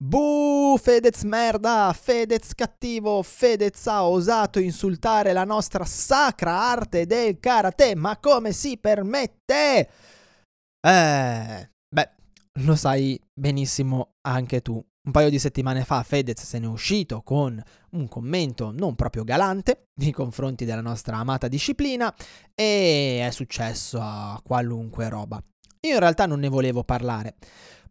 Buh, Fedez merda, Fedez cattivo, Fedez ha osato insultare la nostra sacra arte del karate, ma come si permette? Eh, beh, lo sai benissimo anche tu. Un paio di settimane fa Fedez se n'è uscito con un commento non proprio galante nei confronti della nostra amata disciplina e è successo a qualunque roba. Io in realtà non ne volevo parlare.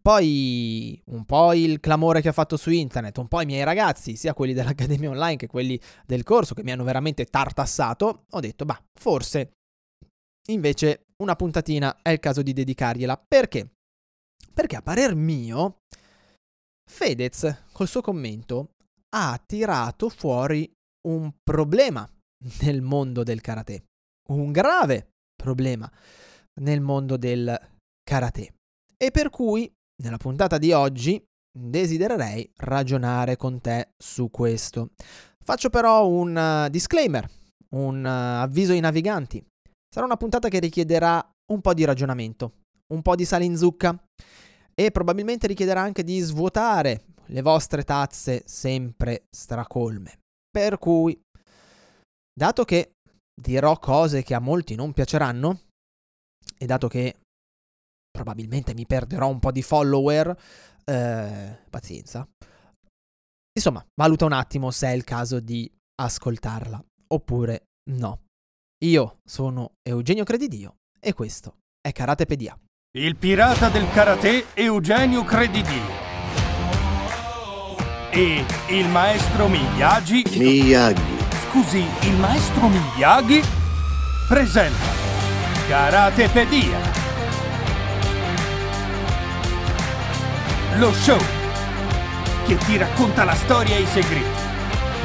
Poi un po' il clamore che ha fatto su internet, un po' i miei ragazzi, sia quelli dell'Accademia Online che quelli del corso, che mi hanno veramente tartassato, ho detto, bah, forse invece una puntatina è il caso di dedicargliela. Perché? Perché a parer mio, Fedez, col suo commento, ha tirato fuori un problema nel mondo del karate. Un grave problema nel mondo del karate. E per cui nella puntata di oggi desidererei ragionare con te su questo. Faccio però un uh, disclaimer, un uh, avviso ai naviganti. Sarà una puntata che richiederà un po' di ragionamento, un po' di sale in zucca e probabilmente richiederà anche di svuotare le vostre tazze sempre stracolme. Per cui, dato che dirò cose che a molti non piaceranno, e dato che probabilmente mi perderò un po' di follower, eh, pazienza. Insomma, valuta un attimo se è il caso di ascoltarla oppure no. Io sono Eugenio Credidio e questo è Karatepedia. Il pirata del karate Eugenio Credidio. E il maestro Miyagi. Miyagi. Scusi, il maestro Miyagi presenta Karatepedia. Lo show che ti racconta la storia e i segreti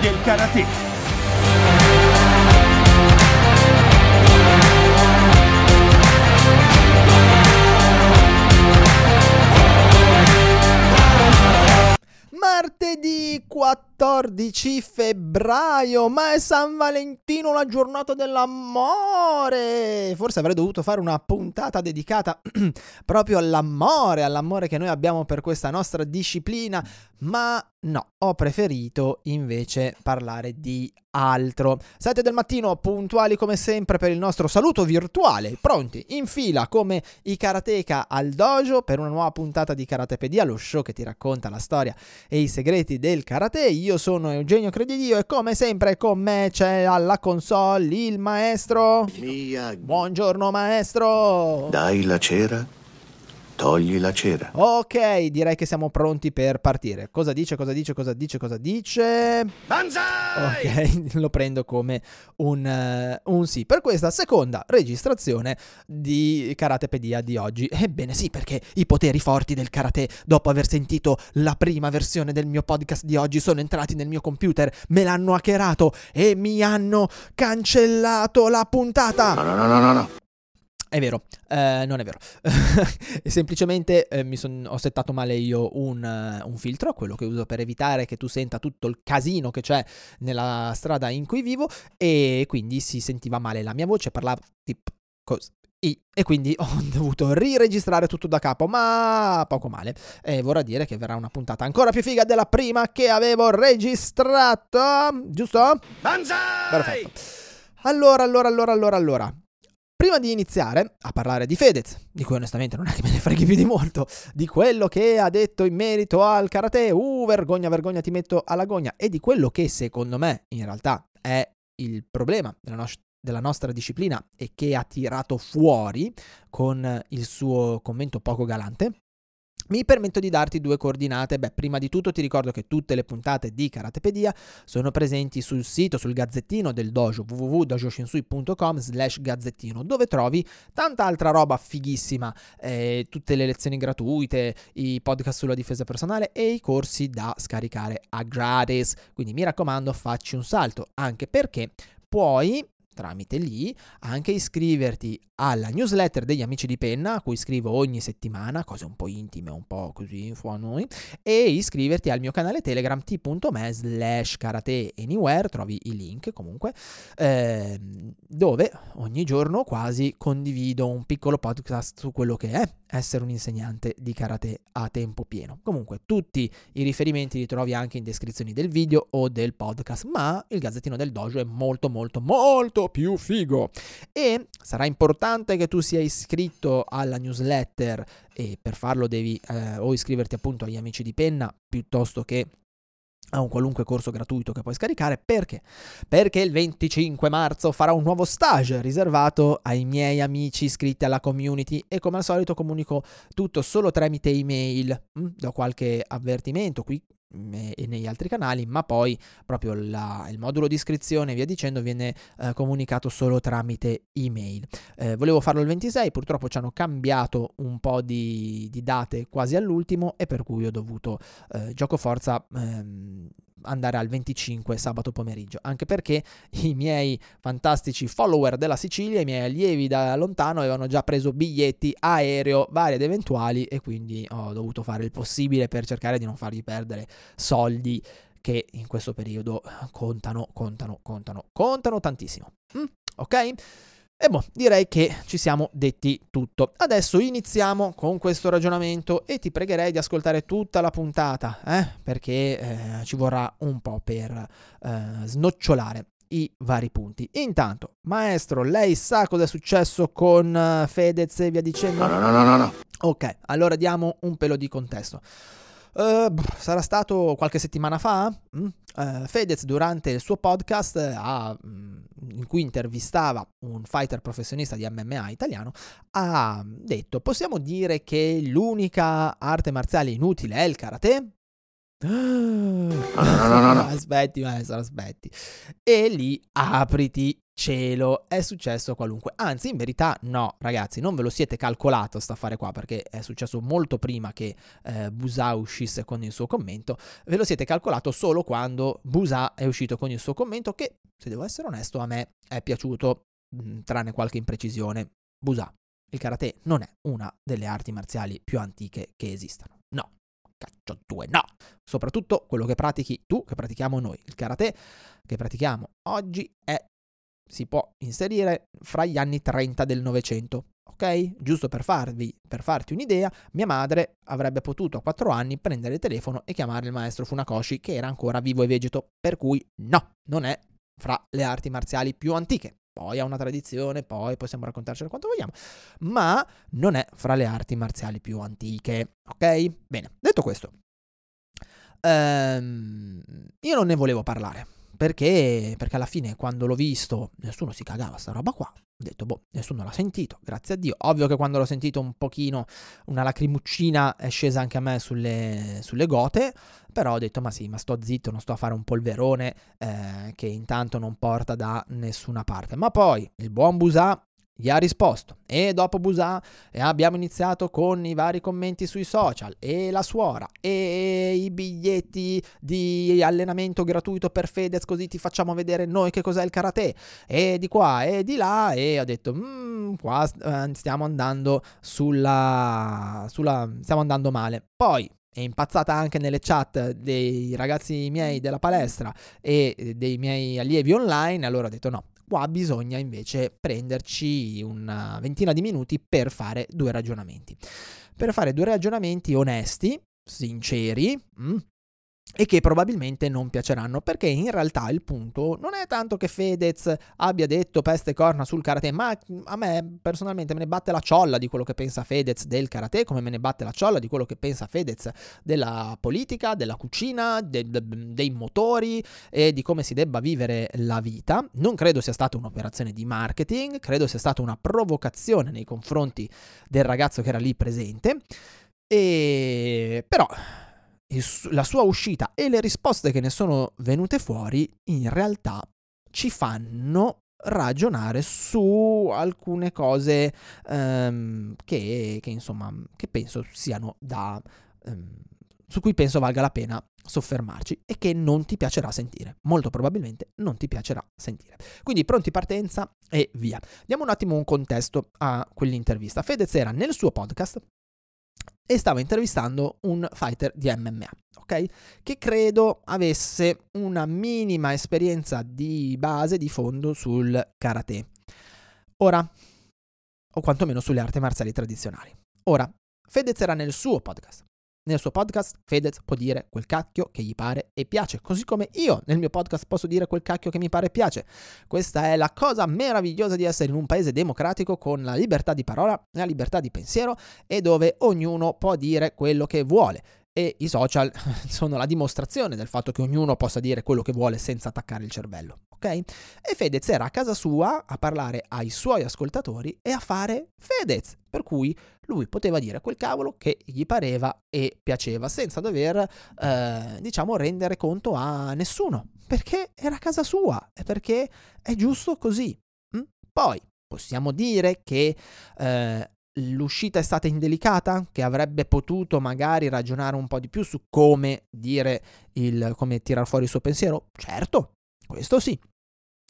del karate. Martedì 14 febbraio, ma è San Valentino, una giornata dell'amore. Forse avrei dovuto fare una puntata dedicata proprio all'amore, all'amore che noi abbiamo per questa nostra disciplina, ma no, ho preferito invece parlare di altro. 7 del mattino, puntuali come sempre per il nostro saluto virtuale, pronti in fila come i karateka al dojo per una nuova puntata di Karatepedia, lo show che ti racconta la storia e i segreti del karate. Io sono Eugenio Credidio e come sempre con me c'è alla console il maestro Miyagi. Buongiorno maestro. Dai la cera, togli la cera. Ok, direi che siamo pronti per partire. Cosa dice, cosa dice, cosa dice, cosa dice? Banzai! Ok, lo prendo come un, eh, un sì per questa seconda registrazione di Karatepedia di oggi. Ebbene sì, perché i poteri forti del karate, dopo aver sentito la prima versione del mio podcast di oggi, sono entrati nel mio computer, me l'hanno hackerato e mi hanno cancellato la puntata. No, no, no, no, no, no. È vero, eh, non è vero. Semplicemente eh, mi son- ho settato male io un, eh, un filtro, quello che uso per evitare che tu senta tutto il casino che c'è nella strada in cui vivo e quindi si sentiva male la mia voce, parlava tipo così. E quindi ho dovuto riregistrare tutto da capo, ma poco male. E vorrà dire che verrà una puntata ancora più figa della prima che avevo registrato, giusto? Banzai! Perfetto. Allora, allora, allora, allora, allora. Prima di iniziare a parlare di Fedez, di cui onestamente non è che me ne freghi più di molto, di quello che ha detto in merito al karate, uh, vergogna, vergogna, ti metto alla gogna, e di quello che secondo me in realtà è il problema della, nos- della nostra disciplina e che ha tirato fuori con il suo commento poco galante, mi permetto di darti due coordinate. Beh, prima di tutto ti ricordo che tutte le puntate di Karatepedia sono presenti sul sito, sul gazzettino del dojo www.dojoshinsui.com slash gazzettino dove trovi tanta altra roba fighissima, eh, tutte le lezioni gratuite, i podcast sulla difesa personale e i corsi da scaricare a gratis. Quindi mi raccomando, facci un salto, anche perché puoi tramite lì anche iscriverti alla newsletter degli amici di penna a cui scrivo ogni settimana, cose un po' intime, un po' così info a noi, e iscriverti al mio canale Telegram t.me slash karate anywhere, trovi i link comunque, eh, dove ogni giorno quasi condivido un piccolo podcast su quello che è essere un insegnante di karate a tempo pieno. Comunque tutti i riferimenti li trovi anche in descrizione del video o del podcast, ma il Gazzettino del Dojo è molto molto molto più figo e sarà importante che tu sia iscritto alla newsletter e per farlo devi eh, o iscriverti appunto agli amici di penna piuttosto che a un qualunque corso gratuito che puoi scaricare. Perché? Perché il 25 marzo farò un nuovo stage riservato ai miei amici iscritti alla community e come al solito comunico tutto solo tramite email. Mm, do qualche avvertimento qui e negli altri canali, ma poi proprio la, il modulo di iscrizione e via dicendo viene eh, comunicato solo tramite email. Eh, volevo farlo il 26, purtroppo ci hanno cambiato un po' di, di date quasi all'ultimo e per cui ho dovuto eh, gioco forza ehm, andare al 25 sabato pomeriggio, anche perché i miei fantastici follower della Sicilia, i miei allievi da lontano avevano già preso biglietti aereo vari ed eventuali e quindi ho dovuto fare il possibile per cercare di non fargli perdere soldi che in questo periodo contano, contano, contano, contano tantissimo. Mm, ok? E boh, direi che ci siamo detti tutto. Adesso iniziamo con questo ragionamento e ti pregherei di ascoltare tutta la puntata, eh? perché eh, ci vorrà un po' per eh, snocciolare i vari punti. Intanto, maestro, lei sa cosa è successo con uh, Fedez e via dicendo? No, no, no, no, no. Ok, allora diamo un pelo di contesto. Uh, sarà stato qualche settimana fa? Mm? Uh, Fedez durante il suo podcast ha, mm, in cui intervistava un fighter professionista di MMA italiano ha detto possiamo dire che l'unica arte marziale inutile è il karate? No, no, no, no, no. Aspetti, maestro, aspetti. E lì apriti cielo, è successo qualunque. Anzi, in verità, no, ragazzi, non ve lo siete calcolato sta affare qua perché è successo molto prima che eh, Busa uscisse con il suo commento. Ve lo siete calcolato solo quando Busa è uscito con il suo commento, che, se devo essere onesto, a me è piaciuto, mh, mm, tranne qualche imprecisione. Busa, il karate non è una delle arti marziali più antiche che esistano. No, caccio due, no! Soprattutto quello che pratichi tu, che pratichiamo noi. Il karate che pratichiamo oggi è, si può inserire fra gli anni 30 del Novecento. Ok? Giusto per, farvi, per farti un'idea, mia madre avrebbe potuto a 4 anni prendere il telefono e chiamare il maestro Funakoshi che era ancora vivo e vegeto, per cui no, non è fra le arti marziali più antiche poi ha una tradizione, poi possiamo raccontarcela quanto vogliamo, ma non è fra le arti marziali più antiche, ok? Bene, detto questo, ehm, io non ne volevo parlare, perché, perché alla fine quando l'ho visto nessuno si cagava sta roba qua, ho detto, boh, nessuno l'ha sentito, grazie a Dio. Ovvio che quando l'ho sentito un pochino, una lacrimuccina è scesa anche a me sulle, sulle gote, però ho detto, ma sì, ma sto zitto, non sto a fare un polverone eh, che intanto non porta da nessuna parte. Ma poi il buon Busà gli ha risposto. E dopo Busan abbiamo iniziato con i vari commenti sui social. E la suora e i biglietti di allenamento gratuito per Fedez così ti facciamo vedere noi che cos'è il karate. E di qua e di là e ho detto mmm, qua eh, stiamo andando sulla, sulla stiamo andando male. Poi è impazzata anche nelle chat dei ragazzi miei della palestra e dei miei allievi online allora ho detto no Qua bisogna invece prenderci una ventina di minuti per fare due ragionamenti. Per fare due ragionamenti onesti, sinceri, mm, e che probabilmente non piaceranno perché in realtà il punto non è tanto che Fedez abbia detto peste e corna sul karate ma a me personalmente me ne batte la ciolla di quello che pensa Fedez del karate come me ne batte la ciolla di quello che pensa Fedez della politica, della cucina, de- de- dei motori e di come si debba vivere la vita. Non credo sia stata un'operazione di marketing credo sia stata una provocazione nei confronti del ragazzo che era lì presente. E però la sua uscita e le risposte che ne sono venute fuori in realtà ci fanno ragionare su alcune cose um, che, che, insomma che penso siano da um, su cui penso valga la pena soffermarci e che non ti piacerà sentire. Molto probabilmente non ti piacerà sentire. Quindi pronti partenza e via. Diamo un attimo un contesto a quell'intervista. Fedez era nel suo podcast e stava intervistando un fighter di MMA, ok? Che credo avesse una minima esperienza di base, di fondo sul karate. Ora, o quantomeno sulle arti marziali tradizionali. Ora, Fedez era nel suo podcast. Nel suo podcast Fedez può dire quel cacchio che gli pare e piace, così come io nel mio podcast posso dire quel cacchio che mi pare e piace. Questa è la cosa meravigliosa di essere in un paese democratico con la libertà di parola, la libertà di pensiero e dove ognuno può dire quello che vuole e i social sono la dimostrazione del fatto che ognuno possa dire quello che vuole senza attaccare il cervello, ok? E Fedez era a casa sua a parlare ai suoi ascoltatori e a fare Fedez, per cui lui poteva dire quel cavolo che gli pareva e piaceva senza dover, eh, diciamo, rendere conto a nessuno, perché era a casa sua e perché è giusto così. Mm? Poi possiamo dire che eh, l'uscita è stata indelicata, che avrebbe potuto magari ragionare un po' di più su come dire il come tirar fuori il suo pensiero? Certo, questo sì.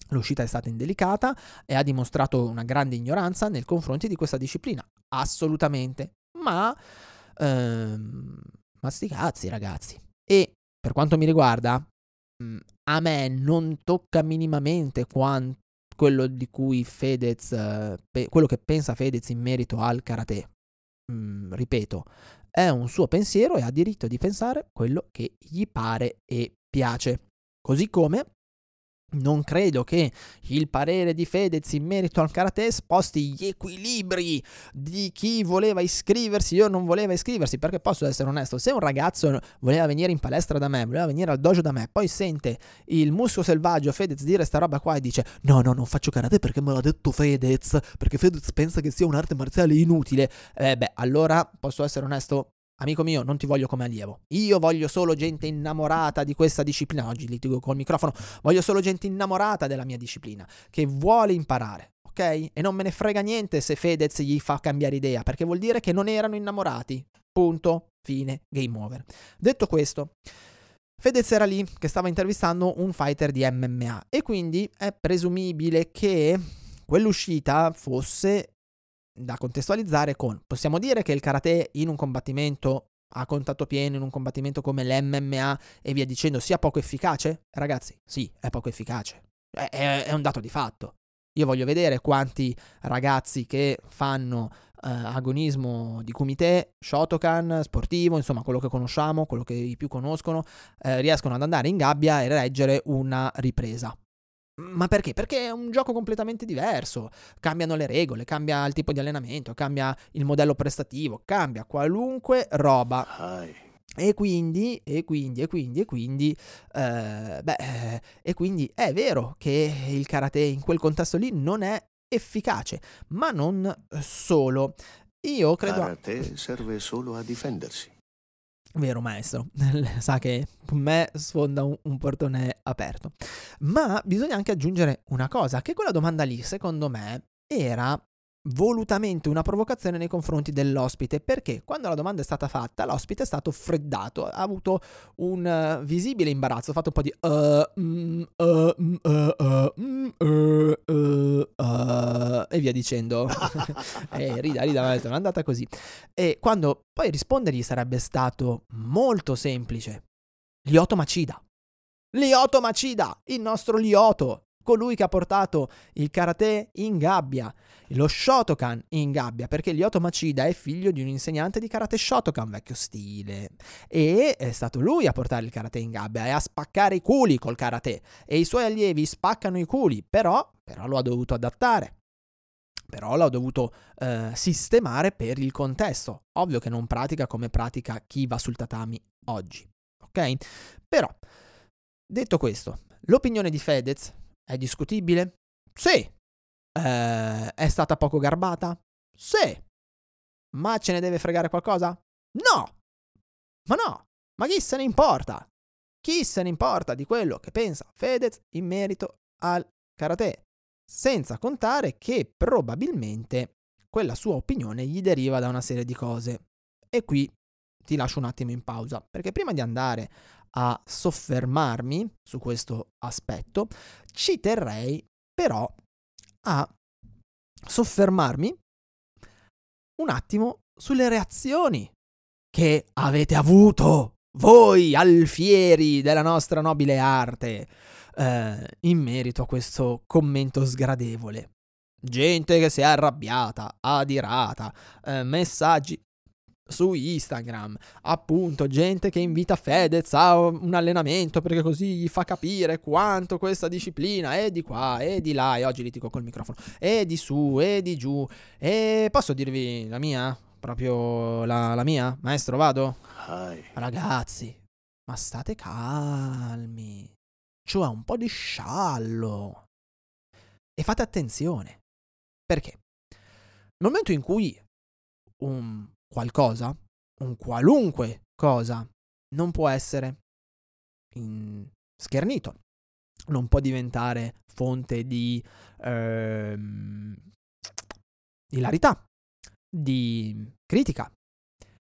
L'uscita è stata indelicata e ha dimostrato una grande ignoranza nei confronti di questa disciplina. Assolutamente. Ma ehm, ma sti cazzi, ragazzi. E per quanto mi riguarda, mm, a me non tocca minimamente quanto quello di cui Fedez, pe- quello che pensa Fedez in merito al karate. Mm, ripeto, è un suo pensiero e ha diritto di pensare quello che gli pare e piace. Così come non credo che il parere di Fedez in merito al karate sposti gli equilibri di chi voleva iscriversi o non voleva iscriversi, perché posso essere onesto, se un ragazzo voleva venire in palestra da me, voleva venire al dojo da me, poi sente il muschio selvaggio Fedez dire sta roba qua e dice no no non faccio karate perché me l'ha detto Fedez, perché Fedez pensa che sia un'arte marziale inutile, eh beh allora posso essere onesto, Amico mio, non ti voglio come allievo. Io voglio solo gente innamorata di questa disciplina. Oggi litigo col microfono. Voglio solo gente innamorata della mia disciplina, che vuole imparare, ok? E non me ne frega niente se Fedez gli fa cambiare idea, perché vuol dire che non erano innamorati. Punto. Fine. Game over. Detto questo, Fedez era lì che stava intervistando un fighter di MMA e quindi è presumibile che quell'uscita fosse da contestualizzare con, possiamo dire che il karate in un combattimento a contatto pieno, in un combattimento come l'MMA e via dicendo, sia poco efficace? Ragazzi, sì, è poco efficace. È, è, è un dato di fatto. Io voglio vedere quanti ragazzi che fanno eh, agonismo di kumite, Shotokan, sportivo, insomma quello che conosciamo, quello che i più conoscono, eh, riescono ad andare in gabbia e reggere una ripresa. Ma perché? Perché è un gioco completamente diverso. Cambiano le regole, cambia il tipo di allenamento, cambia il modello prestativo, cambia qualunque roba. E quindi, e quindi, e quindi, e quindi, eh, beh, eh, e quindi è vero che il karate in quel contesto lì non è efficace, ma non solo. Io credo... Karate serve solo a difendersi. Vero maestro, sa che con me sfonda un, un, portone aperto. Ma bisogna anche aggiungere una cosa, che quella domanda lì, secondo me, era volutamente una provocazione nei confronti dell'ospite perché quando la domanda è stata fatta l'ospite è stato freddato ha avuto un uh, visibile imbarazzo ha fatto un po' di e via dicendo. E rida rida è andata così. E quando poi rispondergli sarebbe stato molto semplice. Lioto Macida. Lioto Macida il nostro Lioto colui che ha portato il karate in gabbia, lo Shotokan in gabbia, perché Lyoto Machida è figlio di un insegnante di karate Shotokan vecchio stile e è stato lui a portare il karate in gabbia e a spaccare i culi col karate e i suoi allievi spaccano i culi, però, però lo ha dovuto adattare. Però l'ha dovuto eh, sistemare per il contesto. Ovvio che non pratica come pratica chi va sul tatami oggi. Ok? Però, detto questo, l'opinione di Fedez è discutibile? Sì. Eh, è stata poco garbata? Sì. Ma ce ne deve fregare qualcosa? No. Ma no. Ma chi se ne importa? Chi se ne importa di quello che pensa Fedez in merito al karate? Senza contare che probabilmente quella sua opinione gli deriva da una serie di cose. E qui ti lascio un attimo in pausa, perché prima di andare a soffermarmi su questo aspetto, ci terrei però a soffermarmi un attimo sulle reazioni che avete avuto voi alfieri della nostra nobile arte eh, in merito a questo commento sgradevole. Gente che si è arrabbiata, adirata, eh, messaggi su Instagram, appunto, gente che invita Fedez a un allenamento perché così gli fa capire quanto questa disciplina è di qua e di là, e oggi litigo col microfono, e di su e di giù, e posso dirvi la mia? Proprio la, la mia? Maestro, vado? Hai. Ragazzi, ma state calmi, cioè un po' di sciallo. E fate attenzione, perché nel momento in cui un qualcosa, un qualunque cosa, non può essere schernito, non può diventare fonte di ehm, ilarità, di critica,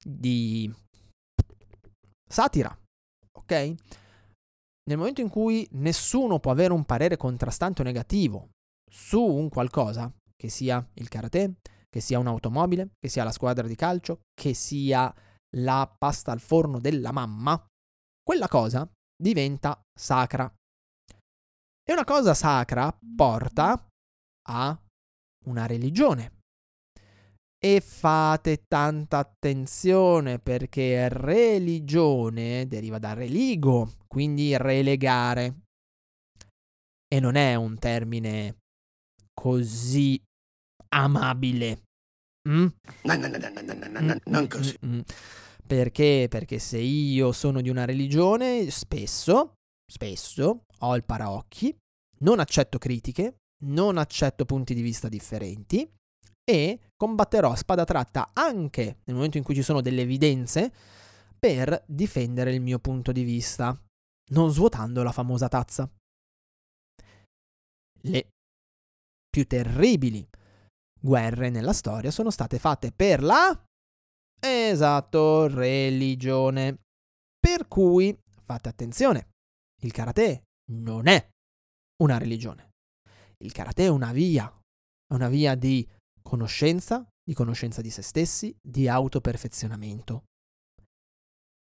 di satira, ok? Nel momento in cui nessuno può avere un parere contrastante o negativo su un qualcosa, che sia il karate, che sia un'automobile, che sia la squadra di calcio, che sia la pasta al forno della mamma, quella cosa diventa sacra. E una cosa sacra porta a una religione. E fate tanta attenzione perché religione deriva da religo, quindi relegare. E non è un termine così amabile. Mm? No, no, no, mm, mm? non così. Mm, mm, Perché? Perché se io sono di una religione, spesso, spesso, ho il paraocchi, non accetto critiche, non accetto punti di vista differenti e combatterò a spada tratta anche nel momento in cui ci sono delle evidenze per difendere il mio punto di vista, non svuotando la famosa tazza. Le più terribili guerre nella storia sono state fatte per la... Esatto, religione. Per cui fate attenzione, il karate non è una religione. Il karate è una via, è una via di conoscenza, di conoscenza di se stessi, di autoperfezionamento.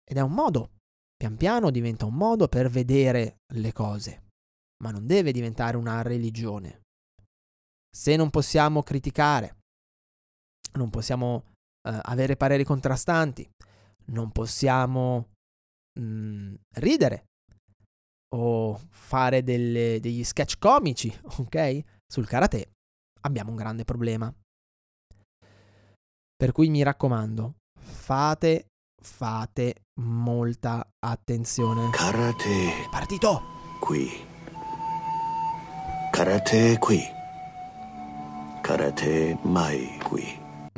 Ed è un modo, pian piano diventa un modo per vedere le cose, ma non deve diventare una religione se non possiamo criticare, non possiamo eh, avere pareri contrastanti, non possiamo mh, mm, ridere o fare delle, degli sketch comici, ok? Sul karate abbiamo un grande problema. Per cui mi raccomando, fate, fate molta attenzione. Karate È partito! qui. Karate qui. Karate mai qui.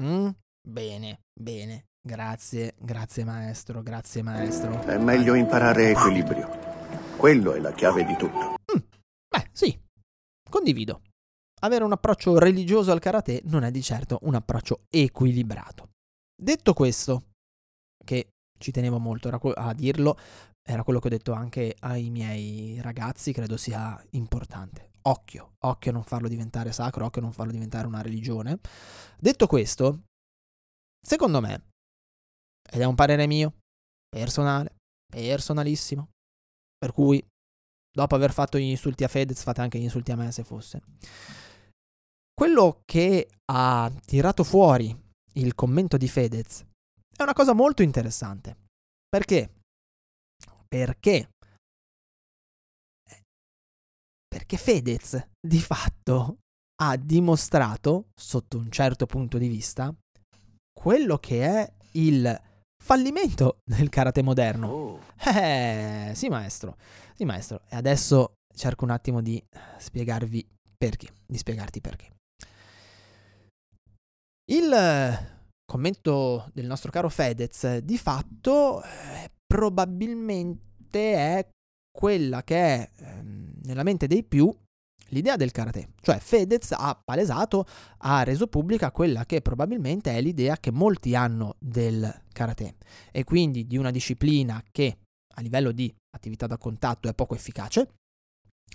Mm? Bene, bene. Grazie, grazie maestro, grazie maestro. È meglio imparare equilibrio. Quello è la chiave di tutto. Mm. Beh, sì, condivido. Avere un approccio religioso al karate non è di certo un approccio equilibrato. Detto questo, che ci tenevo molto a dirlo, era quello che ho detto anche ai miei ragazzi, credo sia importante occhio, occhio a non farlo diventare sacro, occhio a non farlo diventare una religione. Detto questo, secondo me, ed è un parere mio, personale, personalissimo, per cui dopo aver fatto gli insulti a Fedez fate anche gli insulti a me se fosse. Quello che ha tirato fuori il commento di Fedez è una cosa molto interessante. Perché? Perché perché Fedez di fatto ha dimostrato, sotto un certo punto di vista, quello che è il fallimento del karate moderno. Oh. Eh, sì maestro, sì maestro. E adesso cerco un attimo di spiegarvi perché, di spiegarti perché. Il commento del nostro caro Fedez di fatto eh, probabilmente è quella che è ehm, nella mente dei più l'idea del karate. Cioè Fedez ha palesato, ha reso pubblica quella che probabilmente è l'idea che molti hanno del karate e quindi di una disciplina che a livello di attività da contatto è poco efficace,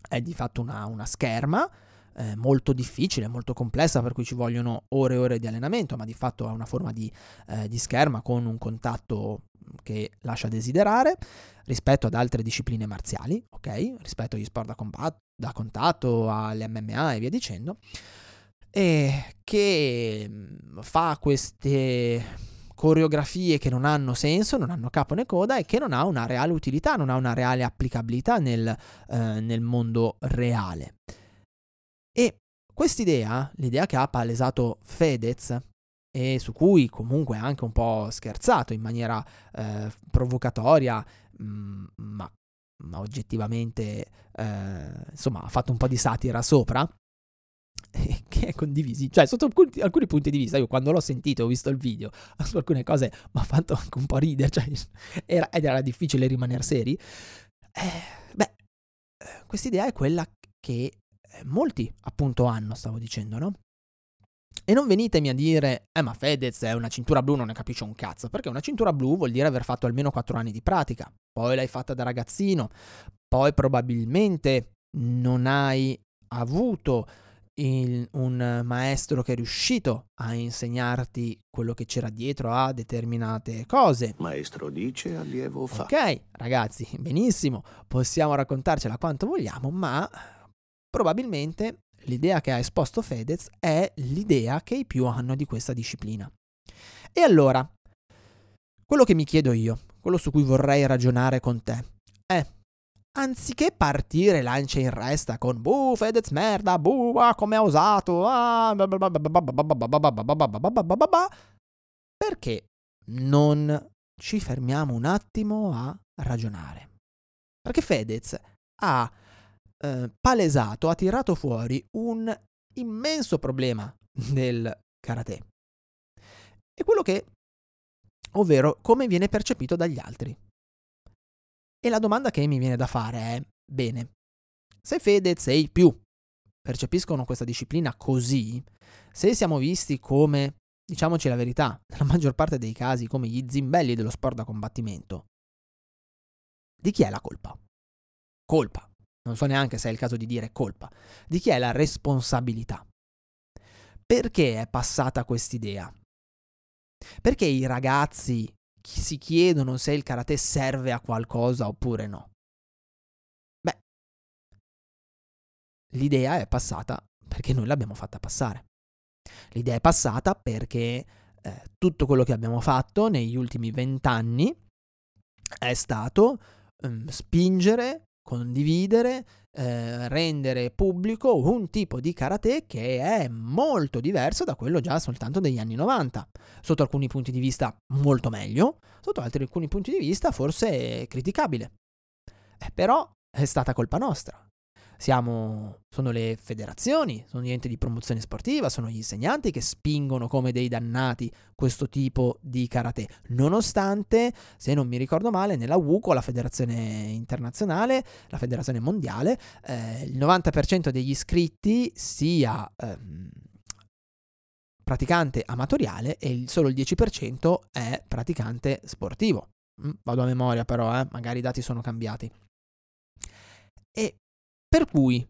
è di fatto una, una scherma eh, molto difficile, molto complessa, per cui ci vogliono ore e ore di allenamento, ma di fatto ha una forma di, eh, di scherma con un contatto che lascia desiderare rispetto ad altre discipline marziali, ok? Rispetto agli sport da, combat- da contatto, alle MMA e via dicendo, e che mm, fa queste coreografie che non hanno senso, non hanno capo né coda e che non ha una reale utilità, non ha una reale applicabilità nel, eh, nel mondo reale. E quest'idea, l'idea che ha palesato Fedez, e su cui comunque ha anche un po' scherzato in maniera eh, provocatoria, mm, ma, ma, oggettivamente eh, insomma ha fatto un po' di satira sopra, che è condivisi, cioè sotto alcuni, alcuni, punti di vista, io quando l'ho sentito, ho visto il video, su alcune cose mi ha fatto anche un po' ridere, cioè era, ed era difficile rimanere seri. Eh, beh, quest'idea è quella che eh, molti appunto hanno, stavo dicendo, no? E non venitemi a dire, eh ma Fedez è una cintura blu, non ne capisce un cazzo, perché una cintura blu vuol dire aver fatto almeno 4 anni di pratica, poi l'hai fatta da ragazzino, poi probabilmente non hai avuto il, un maestro che è riuscito a insegnarti quello che c'era dietro a determinate cose. Maestro dice, allievo fa. Ok, ragazzi, benissimo, possiamo raccontarcela quanto vogliamo, ma probabilmente l'idea che ha esposto Fedez è l'idea che i più hanno di questa disciplina. E allora, quello che mi chiedo io, quello su cui vorrei ragionare con te, è anziché partire lancia in resta con buh Fedez merda, buh ah, come ha usato, ah, perché non ci fermiamo un attimo a ragionare? Perché Fedez ha eh, palesato, ha tirato fuori un immenso problema del karate. È quello che, ovvero come viene percepito dagli altri. E la domanda che mi viene da fare è, bene, se Fedez e i più percepiscono questa disciplina così, se siamo visti come, diciamoci la verità, nella maggior parte dei casi come gli zimbelli dello sport da combattimento, di chi è la colpa? Colpa non so neanche se è il caso di dire colpa, di chi è la responsabilità. Perché è passata quest'idea? Perché i ragazzi si chiedono se il karate serve a qualcosa oppure no? Beh, l'idea è passata perché noi l'abbiamo fatta passare. L'idea è passata perché eh, tutto quello che abbiamo fatto negli ultimi vent'anni è stato um, spingere condividere, eh, rendere pubblico un tipo di karate che è molto diverso da quello già soltanto degli anni 90. Sotto alcuni punti di vista molto meglio, sotto altri alcuni punti di vista forse criticabile. Eh, però è stata colpa nostra. Siamo, sono le federazioni, sono gli enti di promozione sportiva, sono gli insegnanti che spingono come dei dannati questo tipo di karate. Nonostante, se non mi ricordo male, nella WUCO, la federazione internazionale, la federazione mondiale, eh, il 90% degli iscritti sia ehm, praticante amatoriale e solo il 10% è praticante sportivo. Mm, vado a memoria però, eh, magari i dati sono cambiati. E per cui,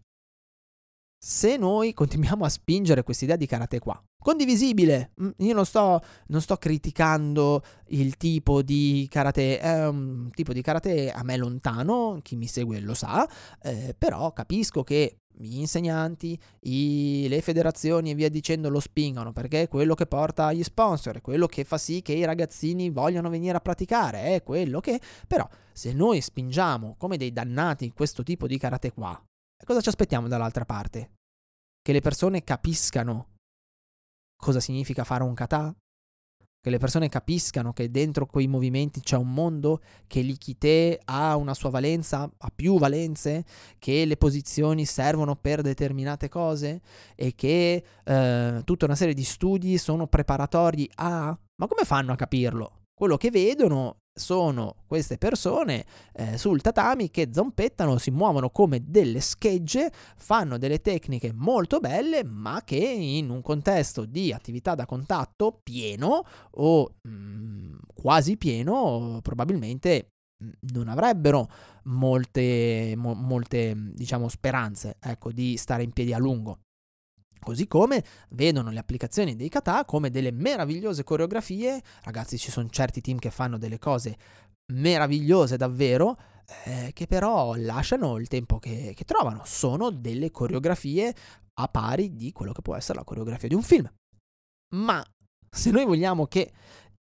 se noi continuiamo a spingere quest'idea di karate qua, condivisibile, mm, io non sto, non sto, criticando il tipo di karate, è un tipo di karate a me lontano, chi mi segue lo sa, eh, però capisco che gli insegnanti, i, le federazioni e via dicendo lo spingano perché è quello che porta agli sponsor, è quello che fa sì che i ragazzini vogliano venire a praticare, è quello che... Però se noi spingiamo come dei dannati questo tipo di karate qua, cosa ci aspettiamo dall'altra parte? Che le persone capiscano cosa significa fare un kata? Che le persone capiscano che dentro quei movimenti c'è un mondo, che l'ikite ha una sua valenza, ha più valenze, che le posizioni servono per determinate cose e che eh, tutta una serie di studi sono preparatori a... Ma come fanno a capirlo? Quello che vedono sono queste persone eh, sul tatami che zompettano, si muovono come delle schegge, fanno delle tecniche molto belle, ma che in un contesto di attività da contatto pieno o mh, mm, quasi pieno, probabilmente mm, non avrebbero molte, mo, molte diciamo, speranze ecco, di stare in piedi a lungo. Così come vedono le applicazioni dei kata come delle meravigliose coreografie, ragazzi ci sono certi team che fanno delle cose meravigliose davvero, eh, che però lasciano il tempo che, che trovano, sono delle coreografie a pari di quello che può essere la coreografia di un film. Ma se noi vogliamo che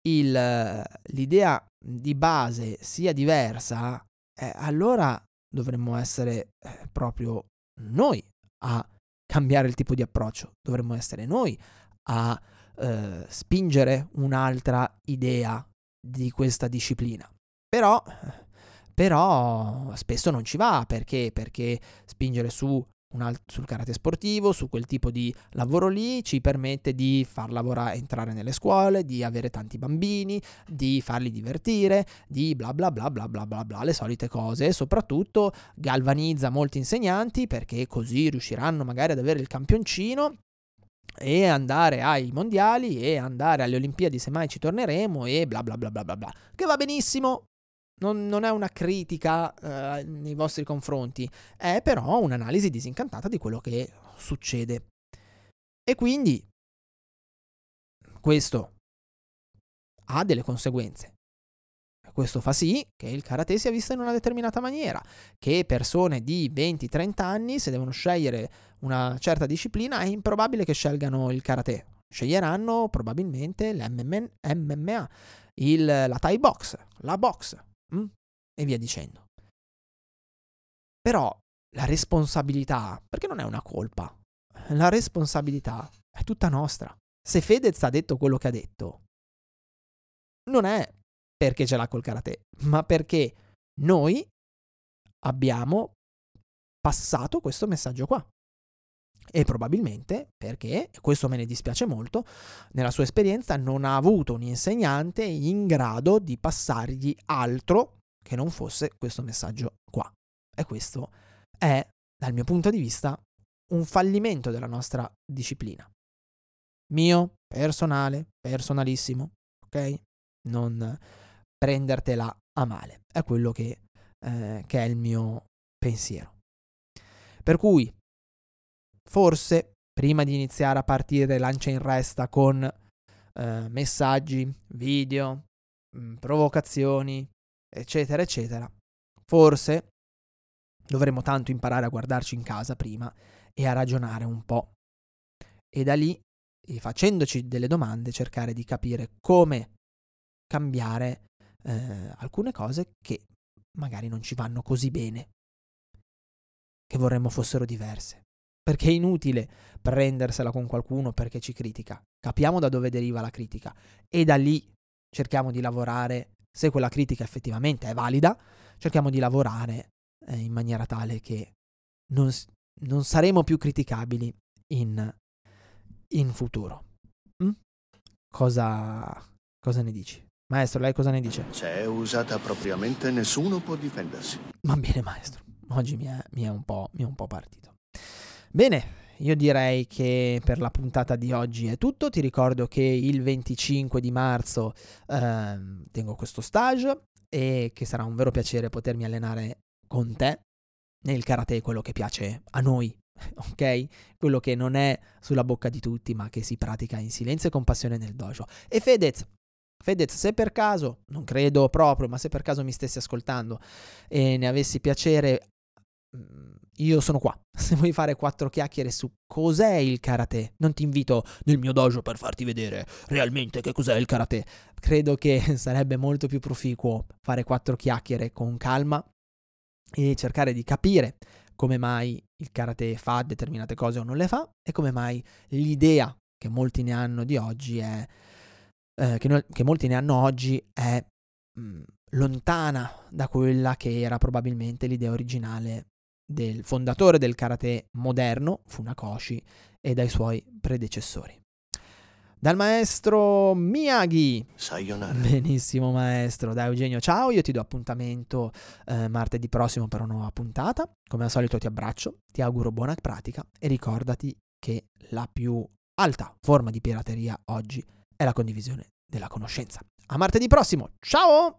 il, l'idea di base sia diversa, eh, allora dovremmo essere eh, proprio noi a cambiare il tipo di approccio, dovremmo essere noi a eh, spingere un'altra idea di questa disciplina. Però, però spesso non ci va perché? Perché spingere su alt- sul karate sportivo, su quel tipo di lavoro lì, ci permette di far lavorare, entrare nelle scuole, di avere tanti bambini, di farli divertire, di bla bla bla bla bla bla bla, le solite cose. E soprattutto galvanizza molti insegnanti perché così riusciranno magari ad avere il campioncino e andare ai mondiali e andare alle Olimpiadi se mai ci torneremo e bla bla bla bla bla bla. Che va benissimo, non, non è una critica eh, nei vostri confronti, è però un'analisi disincantata di quello che succede. E quindi questo ha delle conseguenze. Questo fa sì che il karate sia visto in una determinata maniera, che persone di 20-30 anni, se devono scegliere una certa disciplina, è improbabile che scelgano il karate. Sceglieranno probabilmente l'MMA, il, la Thai box, la box, Mm? E via dicendo. Però la responsabilità, perché non è una colpa, la responsabilità è tutta nostra. Se Fedez ha detto quello che ha detto, non è perché ce l'ha col karate, ma perché noi abbiamo passato questo messaggio qua. E probabilmente perché, e questo me ne dispiace molto, nella sua esperienza non ha avuto un insegnante in grado di passargli altro che non fosse questo messaggio qua. E questo è, dal mio punto di vista, un fallimento della nostra disciplina. Mio, personale, personalissimo, ok? Non prendertela a male. È quello che, eh, che è il mio pensiero. Per cui forse prima di iniziare a partire lancia in resta con eh, messaggi, video, mh, mm, provocazioni, eccetera, eccetera, forse dovremmo tanto imparare a guardarci in casa prima e a ragionare un po'. E da lì, facendoci delle domande, cercare di capire come cambiare eh, alcune cose che magari non ci vanno così bene, che vorremmo fossero diverse perché è inutile prendersela con qualcuno perché ci critica. Capiamo da dove deriva la critica e da lì cerchiamo di lavorare, se quella critica effettivamente è valida, cerchiamo di lavorare eh, in maniera tale che non, non saremo più criticabili in, in futuro. Mm? Cosa, cosa ne dici? Maestro, lei cosa ne dice? Se è usata propriamente nessuno può difendersi. Va bene, maestro. Oggi mi è, mi è, un, po', mi è un po' partito. Bene, io direi che per la puntata di oggi è tutto. Ti ricordo che il 25 di marzo eh, tengo questo stage e che sarà un vero piacere potermi allenare con te nel karate, quello che piace a noi, ok? Quello che non è sulla bocca di tutti, ma che si pratica in silenzio e con passione nel dojo. E Fedez, Fedez, se per caso, non credo proprio, ma se per caso mi stessi ascoltando e ne avessi piacere, mm, io sono qua. Se vuoi fare quattro chiacchiere su cos'è il karate, non ti invito nel mio dojo per farti vedere realmente che cos'è il karate. Credo che sarebbe molto più proficuo fare quattro chiacchiere con calma e cercare di capire come mai il karate fa determinate cose o non le fa e come mai l'idea che molti ne hanno di oggi è eh, che, no, che, molti ne hanno oggi è mh, mm, lontana da quella che era probabilmente l'idea originale del fondatore del karate moderno, Funakoshi, e dai suoi predecessori. dal maestro Miyagi. Sayonara. Benissimo maestro, da Eugenio ciao, io ti do appuntamento eh, martedì prossimo per una nuova puntata, come al solito ti abbraccio, ti auguro buona pratica e ricordati che la più alta forma di pirateria oggi è la condivisione della conoscenza. A martedì prossimo, ciao!